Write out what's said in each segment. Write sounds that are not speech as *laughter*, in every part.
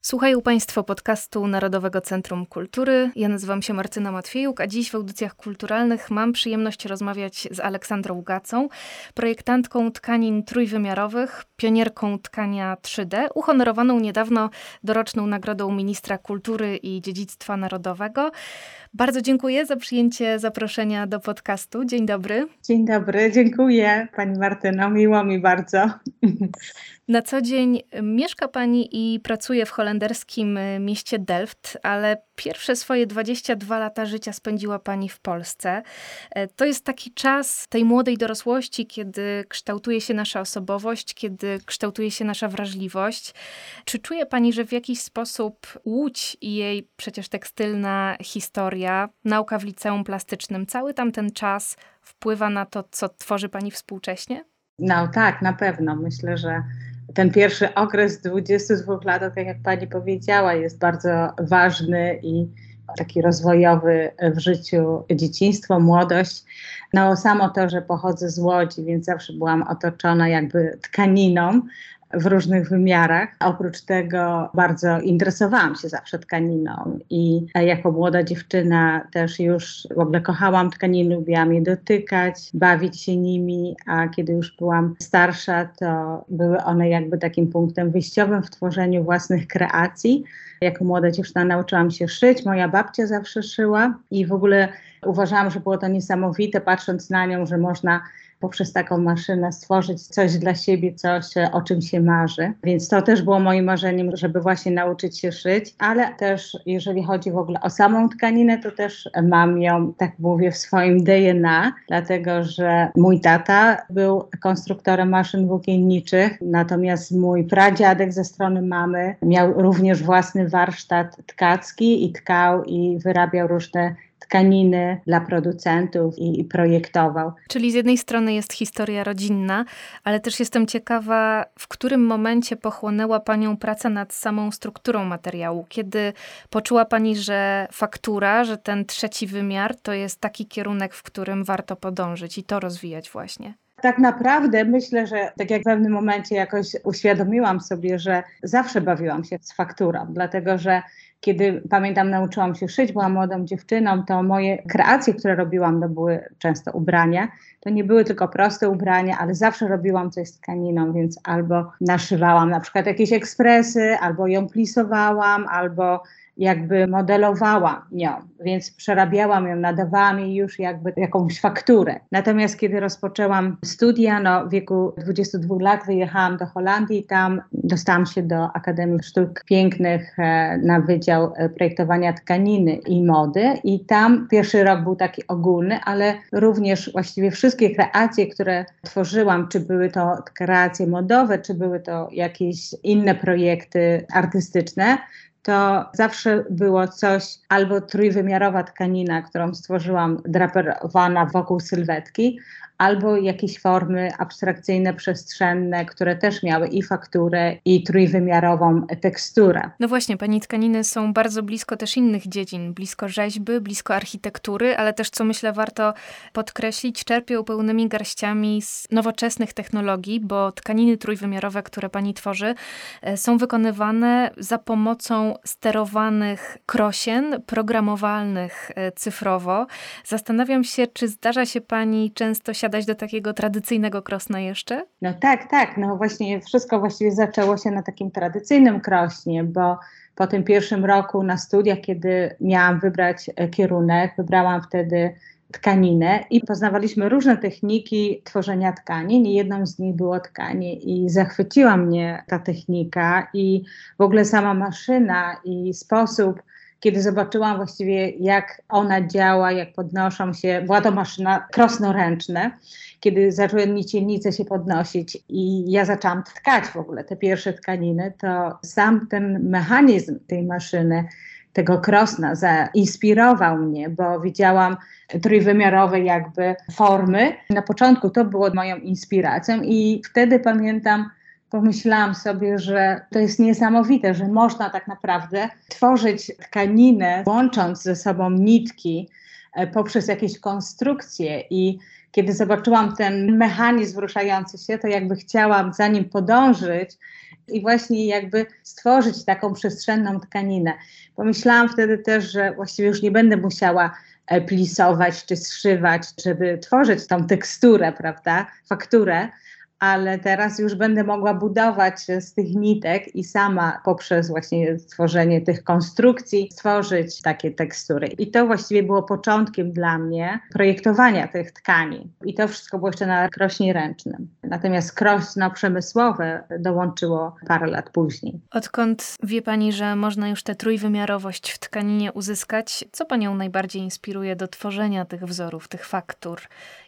Słuchają Państwo podcastu Narodowego Centrum Kultury. Ja nazywam się Martyna Matwiejuk, a dziś w audycjach kulturalnych mam przyjemność rozmawiać z Aleksandrą Gacą, projektantką tkanin trójwymiarowych, pionierką tkania 3D, uhonorowaną niedawno doroczną nagrodą Ministra Kultury i Dziedzictwa Narodowego. Bardzo dziękuję za przyjęcie zaproszenia do podcastu. Dzień dobry. Dzień dobry, dziękuję Pani Martyno, miło mi bardzo. Na co dzień mieszka Pani i pracuje w holenderskim mieście Delft, ale pierwsze swoje 22 lata życia spędziła Pani w Polsce. To jest taki czas tej młodej dorosłości, kiedy kształtuje się nasza osobowość, kiedy kształtuje się nasza wrażliwość. Czy czuje Pani, że w jakiś sposób Łódź i jej przecież tekstylna historia, nauka w liceum plastycznym, cały tamten czas wpływa na to, co tworzy Pani współcześnie? No tak, na pewno. Myślę, że ten pierwszy okres 22 lat, tak jak pani powiedziała, jest bardzo ważny i taki rozwojowy w życiu dzieciństwo, młodość. No samo to, że pochodzę z Łodzi, więc zawsze byłam otoczona jakby tkaniną, w różnych wymiarach. Oprócz tego bardzo interesowałam się zawsze tkaniną i jako młoda dziewczyna też już w ogóle kochałam tkaniny, lubiłam je dotykać, bawić się nimi, a kiedy już byłam starsza, to były one jakby takim punktem wyjściowym w tworzeniu własnych kreacji. Jako młoda dziewczyna nauczyłam się szyć, moja babcia zawsze szyła i w ogóle uważałam, że było to niesamowite, patrząc na nią, że można poprzez taką maszynę stworzyć coś dla siebie, coś o czym się marzy. Więc to też było moim marzeniem, żeby właśnie nauczyć się szyć, ale też jeżeli chodzi w ogóle o samą tkaninę, to też mam ją, tak mówię, w swoim DNA, dlatego że mój tata był konstruktorem maszyn włókienniczych, natomiast mój pradziadek ze strony mamy miał również własny warsztat tkacki i tkał i wyrabiał różne tkaniny dla producentów i, i, projektował. Czyli z jednej strony jest historia rodzinna, ale też jestem ciekawa, w którym momencie pochłonęła Panią praca nad samą strukturą materiału? Kiedy poczuła Pani, że faktura, że ten trzeci wymiar to jest taki kierunek, w którym warto podążyć i to rozwijać właśnie? Tak naprawdę myślę, że tak jak w pewnym momencie jakoś uświadomiłam sobie, że zawsze bawiłam się z fakturą, dlatego że kiedy pamiętam, nauczyłam się szyć, byłam młodą dziewczyną, to moje kreacje, które robiłam, to były często ubrania. To nie były tylko proste ubrania, ale zawsze robiłam coś z tkaniną, więc albo naszywałam na przykład jakieś ekspresy, albo ją plisowałam, albo jakby modelowałam nią, więc przerabiałam ją, nadawałam jej już jakby jakąś fakturę. Natomiast kiedy rozpoczęłam studia, no w wieku 22 lat wyjechałam do Holandii, tam dostałam się do Akademii Sztuk Pięknych e, na Wydział Projektowania Tkaniny i Mody i tam pierwszy rok był taki ogólny, ale również właściwie wszystkie kreacje, które tworzyłam, czy były to kreacje modowe, czy były to jakieś inne projekty artystyczne, to zawsze było coś albo trójwymiarowa tkanina, którą stworzyłam draperowana wokół sylwetki, albo jakieś formy abstrakcyjne, przestrzenne, które też miały i fakturę, i trójwymiarową teksturę. No właśnie, pani tkaniny są bardzo blisko też innych dziedzin, blisko rzeźby, blisko architektury, ale też, co myślę warto podkreślić, czerpią pełnymi garściami z nowoczesnych technologii, bo tkaniny trójwymiarowe, które pani tworzy, e, są wykonywane za pomocą sterowanych krosien, programowalnych e, cyfrowo. Zastanawiam się, czy zdarza się pani często siadać siadać do takiego tradycyjnego krosna jeszcze? No tak, tak. No właśnie wszystko właściwie zaczęło się na takim tradycyjnym krośnie, bo po tym pierwszym roku na studiach, kiedy miałam wybrać e, kierunek, wybrałam wtedy tkaninę i poznawaliśmy różne techniki tworzenia tkanin i jedną z nich było tkanie i zachwyciła mnie ta technika i w ogóle sama maszyna i sposób kiedy zobaczyłam właściwie, jak ona działa, jak podnoszą się, była to maszyna krosnoręczne, kiedy zaczęły nicielnice się podnosić i ja zaczęłam tkać w ogóle te pierwsze tkaniny, to sam ten mechanizm tej maszyny, tego krosna zainspirował mnie, bo widziałam trójwymiarowe jakby formy. Na początku to było moją inspiracją i wtedy pamiętam, pomyślałam sobie, że to jest niesamowite, że można tak naprawdę tworzyć tkaninę, łącząc ze sobą nitki e, poprzez jakieś konstrukcje i kiedy zobaczyłam ten mechanizm ruszający się, to jakby chciałam za nim podążyć i właśnie jakby stworzyć taką przestrzenną tkaninę. Pomyślałam wtedy też, że właściwie już nie będę musiała e, plisować czy zszywać, żeby tworzyć tą teksturę, prawda, fakturę, ale teraz już będę mogła budować z tych nitek i sama poprzez właśnie stworzenie tych konstrukcji stworzyć takie tekstury. I to właściwie było początkiem dla mnie projektowania tych tkanin. I to wszystko było jeszcze na krośnie ręcznym. Natomiast krośno przemysłowe dołączyło parę lat później. Odkąd wie Pani, że można już tę trójwymiarowość w tkaninie uzyskać, co Panią najbardziej inspiruje do tworzenia tych wzorów, tych faktur?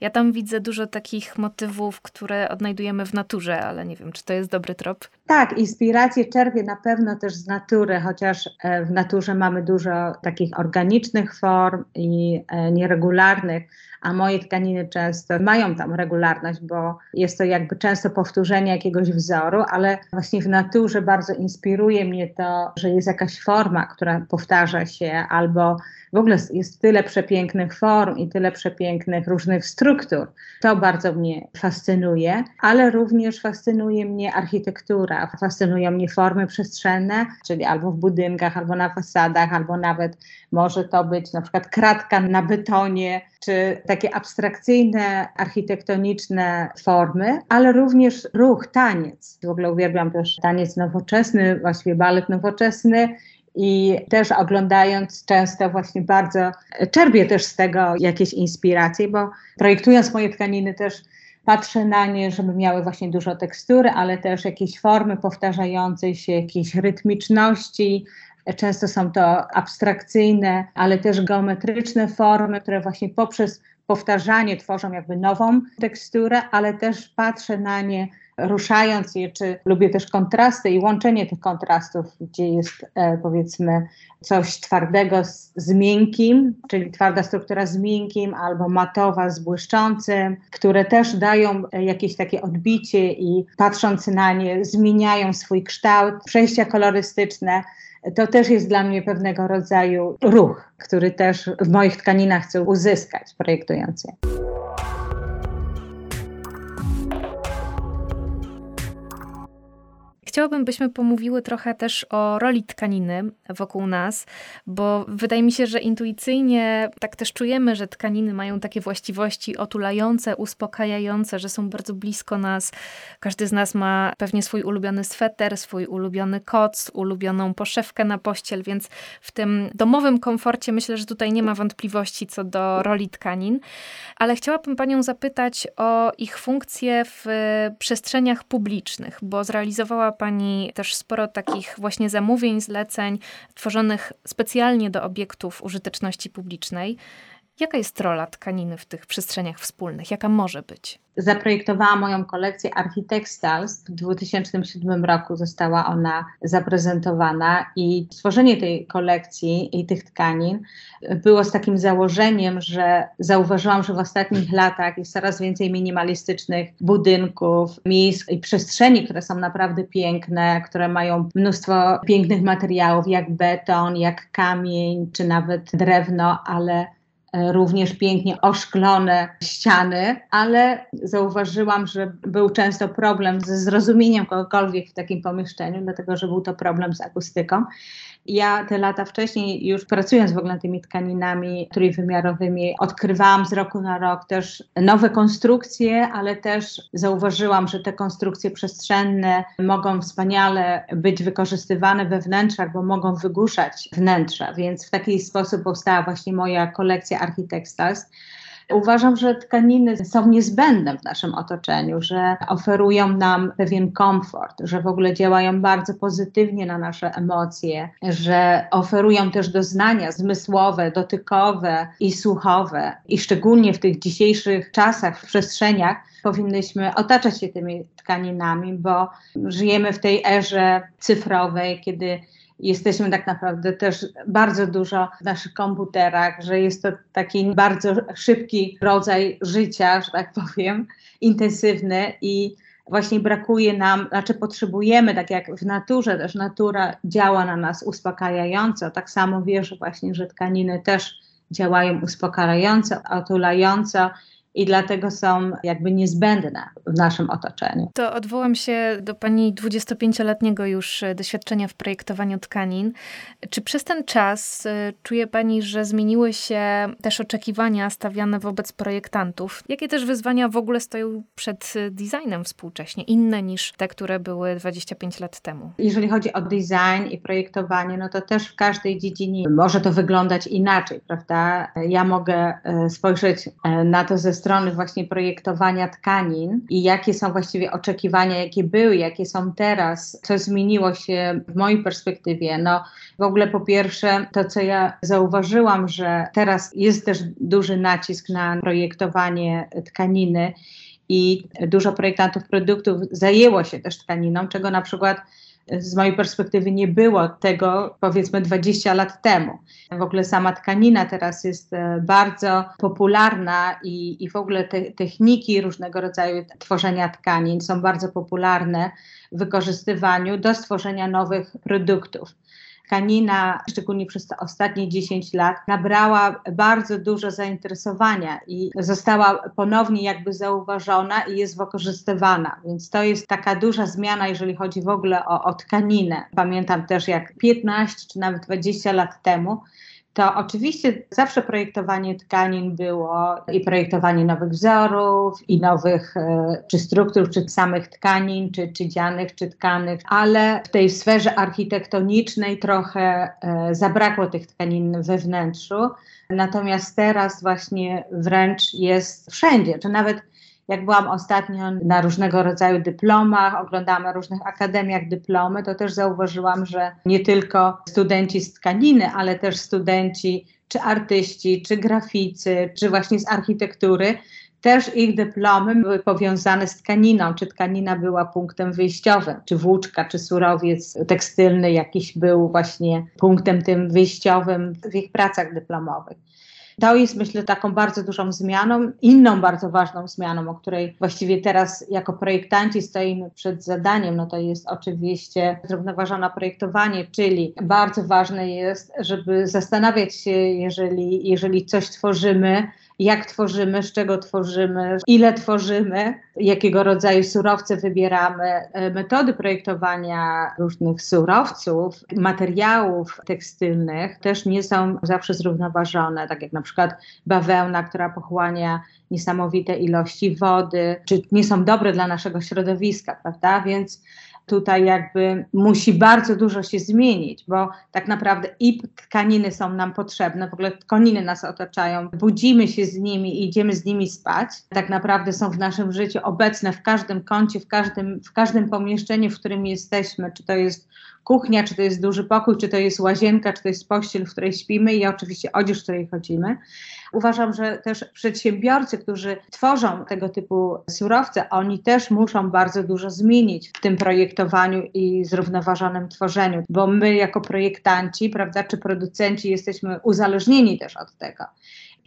Ja tam widzę dużo takich motywów, które odnajduję znajdujemy w naturze, ale nie wiem, czy to jest dobry trop. Tak, inspirację czerpię na pewno też z natury, chociaż e, w naturze mamy dużo takich organicznych form i e, nieregularnych, a moje tkaniny często mają tam regularność, bo jest to jakby często powtórzenie jakiegoś wzoru, ale właśnie w naturze bardzo inspiruje mnie to, że jest jakaś forma, która powtarza się, albo w ogóle jest tyle przepięknych form i tyle przepięknych różnych struktur. To bardzo mnie fascynuje, ale również fascynuje mnie architektura, fascynują mnie formy przestrzenne, czyli albo w budynkach, albo na fasadach, albo nawet może to być na przykład kratka na betonie, czy takie abstrakcyjne, architektoniczne formy, ale również ruch, taniec. W ogóle uwielbiam też taniec nowoczesny, właściwie balet nowoczesny i też oglądając często właśnie bardzo czerpię też z tego jakieś inspiracje, bo projektując moje tkaniny też patrzę na nie, żeby miały właśnie dużo tekstury, ale też jakieś formy powtarzającej się, jakieś rytmiczności. Często są to abstrakcyjne, ale też geometryczne formy, które właśnie poprzez powtarzanie tworzą jakby nową teksturę, ale też patrzę na nie ruszając je, czy lubię też kontrasty i łączenie tych kontrastów, gdzie jest e, powiedzmy coś twardego z, z miękkim, czyli twarda struktura z miękkim, albo matowa z błyszczącym, które też dają e, jakieś takie odbicie i patrząc na nie zmieniają swój kształt, przejścia kolorystyczne. To też jest dla mnie pewnego rodzaju ruch, który też w moich tkaninach chcę uzyskać, projektując je. Chciałabym, byśmy pomówiły trochę też o roli tkaniny wokół nas, bo wydaje mi się, że intuicyjnie tak też czujemy, że tkaniny mają takie właściwości otulające, uspokajające, że są bardzo blisko nas. Każdy z nas ma pewnie swój ulubiony sweter, swój ulubiony koc, ulubioną poszewkę na pościel, więc w tym domowym komforcie myślę, że tutaj nie ma wątpliwości co do roli tkanin. Ale chciałabym Panią zapytać o ich funkcję w przestrzeniach publicznych, bo zrealizowała Pani też sporo takich właśnie zamówień, zleceń tworzonych specjalnie do obiektów użyteczności publicznej. Jaka jest rola tkaniny w tych przestrzeniach wspólnych? Jaka może być? Zaprojektowałam moją kolekcję Architextiles. W 2007 roku została ona zaprezentowana i stworzenie tej kolekcji i tych tkanin było z takim założeniem, że zauważyłam, że w ostatnich latach jest coraz więcej minimalistycznych budynków, miejsc i przestrzeni, które są naprawdę piękne, które mają mnóstwo pięknych materiałów, jak beton, jak kamień, czy nawet drewno, ale również pięknie oszklone ściany, ale zauważyłam, że był często problem ze zrozumieniem kogokolwiek w takim pomieszczeniu, dlatego że był to problem z akustyką. Ja te lata wcześniej, już pracując w ogóle nad tymi tkaninami trójwymiarowymi, odkrywałam z roku na rok też nowe konstrukcje, ale też zauważyłam, że te konstrukcje przestrzenne mogą wspaniale być wykorzystywane we wnętrzach, bo mogą wygłuszać wnętrza, więc w taki sposób powstała właśnie moja kolekcja Architectals Uważam, że tkaniny są niezbędne w naszym otoczeniu, że oferują nam pewien komfort, że w ogóle działają bardzo pozytywnie na nasze emocje, że oferują też doznania zmysłowe, dotykowe i słuchowe. I szczególnie w tych dzisiejszych czasach, w przestrzeniach, powinnyśmy otaczać się tymi tkaninami, bo żyjemy w tej erze cyfrowej, kiedy jesteśmy tak naprawdę też bardzo dużo w naszych komputerach, że jest to taki bardzo szybki rodzaj życia, że tak powiem, intensywny i właśnie brakuje nam, znaczy potrzebujemy, tak jak w naturze, też natura działa na nas uspokajająco, tak samo wierzę właśnie, że tkaniny też działają uspokajająco, otulająco i dlatego są jakby niezbędne w naszym otoczeniu. To odwołam się do Pani 25-letniego już e, doświadczenia w projektowaniu tkanin. Czy przez ten czas e, czuje Pani, że zmieniły się też oczekiwania stawiane wobec projektantów? Jakie też wyzwania w ogóle stoją przed e, designem współcześnie, inne niż te, które były 25 lat temu? Jeżeli chodzi o design i projektowanie, no to też w każdej dziedzinie może to wyglądać inaczej, prawda? Ja mogę spojrzeć na to ze strony właśnie projektowania tkanin i jakie są właściwie oczekiwania, jakie były, jakie są teraz, co zmieniło się w mojej perspektywie. No w ogóle po pierwsze to, co ja zauważyłam, że teraz jest też duży nacisk na projektowanie tkaniny i dużo projektantów produktów zajęło się też tkaniną, czego na przykład z mojej perspektywy nie było tego powiedzmy 20 lat temu. W ogóle sama tkanina teraz jest e, bardzo popularna i, i w ogóle te techniki różnego rodzaju tworzenia tkanin są bardzo popularne w wykorzystywaniu do stworzenia nowych produktów tkanina, szczególnie przez te ostatnie 10 lat, nabrała bardzo dużo zainteresowania i została ponownie jakby zauważona i jest wykorzystywana. Więc to jest taka duża zmiana, jeżeli chodzi w ogóle o, o tkaninę. Pamiętam też jak 15 czy nawet 20 lat temu to oczywiście zawsze projektowanie tkanin było i projektowanie nowych wzorów, i nowych e, czy struktur, czy samych tkanin, czy, czy dzianych, czy tkanych, ale w tej sferze architektonicznej trochę e, zabrakło tych tkanin we wnętrzu. Natomiast teraz właśnie wręcz jest wszędzie, czy nawet jak byłam ostatnio na różnego rodzaju dyplomach, oglądałam na różnych akademiach dyplomy, to też zauważyłam, że nie tylko studenci z tkaniny, ale też studenci czy artyści, czy graficy, czy właśnie z architektury, też ich dyplomy były powiązane z tkaniną, czy tkanina była punktem wyjściowym, czy włóczka, czy surowiec tekstylny jakiś był właśnie punktem tym wyjściowym w ich pracach dyplomowych. To jest myślę taką bardzo dużą zmianą. Inną bardzo ważną zmianą, o której właściwie teraz jako projektanci stoimy przed zadaniem, no to jest oczywiście zrównoważone projektowanie, czyli bardzo ważne jest, żeby zastanawiać się, jeżeli, jeżeli coś tworzymy, jak tworzymy, z czego tworzymy, ile tworzymy, jakiego rodzaju surowce wybieramy, e, metody projektowania różnych surowców, materiałów tekstylnych też nie są zawsze zrównoważone, tak jak na przykład bawełna, która pochłania niesamowite ilości wody, czy nie są dobre dla naszego środowiska, prawda? Więc tutaj jakby musi bardzo dużo się zmienić, bo tak naprawdę i tkaniny są nam potrzebne, w ogóle tkaniny nas otaczają, budzimy się z nimi i idziemy z nimi spać. Tak naprawdę są w naszym życiu obecne w każdym kącie, w każdym, w każdym pomieszczeniu, w którym jesteśmy, czy to jest kuchnia, czy to jest duży pokój, czy to jest łazienka, czy to jest pościel, w której śpimy i oczywiście odzież, w której chodzimy. Uważam, że też przedsiębiorcy, którzy tworzą tego typu surowce, oni też muszą bardzo dużo zmienić w tym projektowaniu i zrównoważonym tworzeniu, bo my jako projektanci, prawda, czy producenci jesteśmy uzależnieni też od tego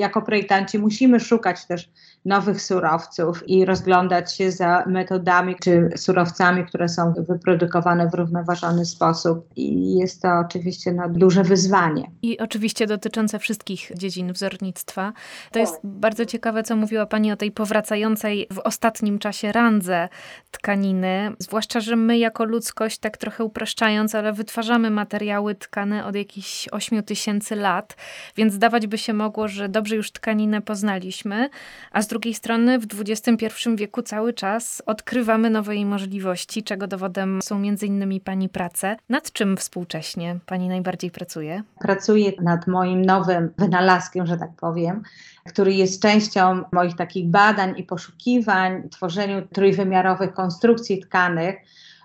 jako projektanci musimy szukać też nowych surowców i rozglądać się za metodami czy surowcami, które są wyprodukowane w równoważony sposób. I jest to oczywiście no, duże wyzwanie. I oczywiście dotyczące wszystkich dziedzin wzornictwa. To jest tak. bardzo ciekawe, co mówiła Pani o tej powracającej w ostatnim czasie randze tkaniny. Zwłaszcza, że my jako ludzkość, tak trochę upraszczając, ale wytwarzamy materiały tkane od jakichś 8 tysięcy lat, więc zdawać by się mogło, że dobrze już tkaninę poznaliśmy, a z drugiej strony w XXI wieku cały czas odkrywamy nowe jej możliwości, czego dowodem są między innymi Pani prace. Nad czym współcześnie Pani najbardziej pracuje? Pracuję nad moim nowym wynalazkiem, że tak powiem, który jest częścią moich takich badań i poszukiwań, tworzeniu trójwymiarowych konstrukcji tkanych,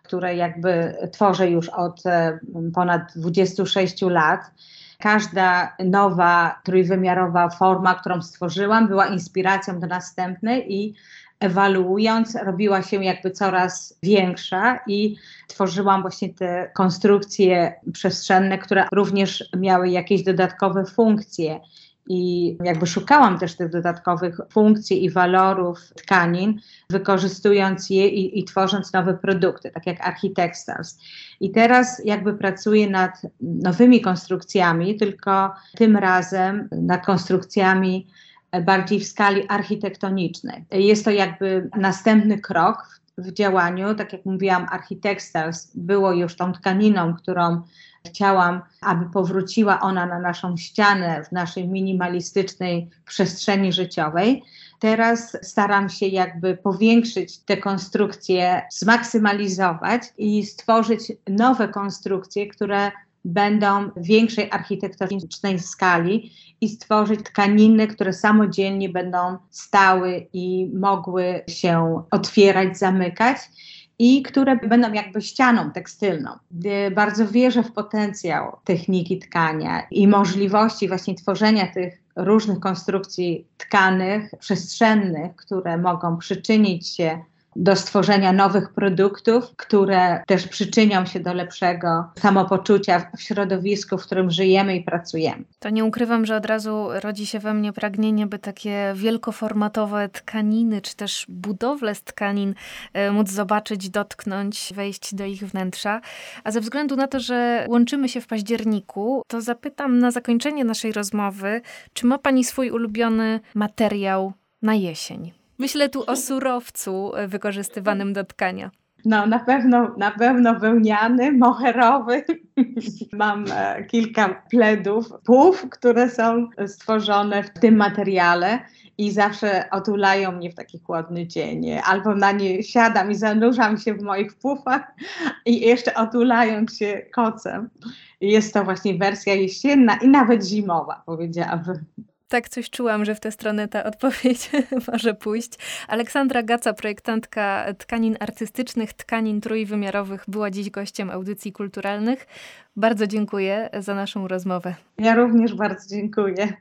które jakby tworzę już od e, ponad 26 lat. Każda nowa trójwymiarowa forma, którą stworzyłam, była inspiracją do następnej i ewaluując, robiła się jakby coraz większa i tworzyłam właśnie te konstrukcje przestrzenne, które również miały jakieś dodatkowe funkcje i jakby szukałam też tych dodatkowych funkcji i walorów tkanin, wykorzystując je i, i, tworząc nowe produkty, tak jak Architextiles. I teraz jakby pracuję nad nowymi konstrukcjami, tylko tym razem nad konstrukcjami bardziej w skali architektonicznej. Jest to jakby następny krok w działaniu. Tak jak mówiłam, Architextiles było już tą tkaniną, którą chciałam, aby powróciła ona na naszą ścianę w naszej minimalistycznej przestrzeni życiowej. Teraz staram się jakby powiększyć te konstrukcje, zmaksymalizować i stworzyć nowe konstrukcje, które będą większej architektonicznej skali i stworzyć tkaniny, które samodzielnie będą stały i mogły się otwierać, zamykać i które będą jakby ścianą tekstylną. Bardzo wierzę w potencjał techniki tkania i możliwości właśnie tworzenia tych różnych konstrukcji tkanych, przestrzennych, które mogą przyczynić się do stworzenia nowych produktów, które też przyczynią się do lepszego samopoczucia w środowisku, w którym żyjemy i pracujemy. To nie ukrywam, że od razu rodzi się we mnie pragnienie, by takie wielkoformatowe tkaniny, czy też budowle z tkanin e, móc zobaczyć, dotknąć, wejść do ich wnętrza. A ze względu na to, że łączymy się w październiku, to zapytam na zakończenie naszej rozmowy, czy ma Pani swój ulubiony materiał na jesień? Myślę tu o surowcu wykorzystywanym do tkania. No, na pewno, na pewno wełniany, moherowy. *laughs* Mam e, kilka pledów, pów, które są stworzone w tym materiale i zawsze otulają mnie w taki chłodny dzień. Albo na nie siadam i zanurzam się w moich pufach i jeszcze otulając się kocem. Jest to właśnie wersja jesienna i nawet zimowa, powiedziałabym. Tak, coś czułam, że w tę stronę ta odpowiedź *laughs* może pójść. Aleksandra Gaca, projektantka tkanin artystycznych, tkanin trójwymiarowych, była dziś gościem audycji kulturalnych. Bardzo dziękuję za naszą rozmowę. Ja również bardzo dziękuję.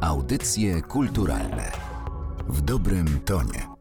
Audycje kulturalne w dobrym tonie.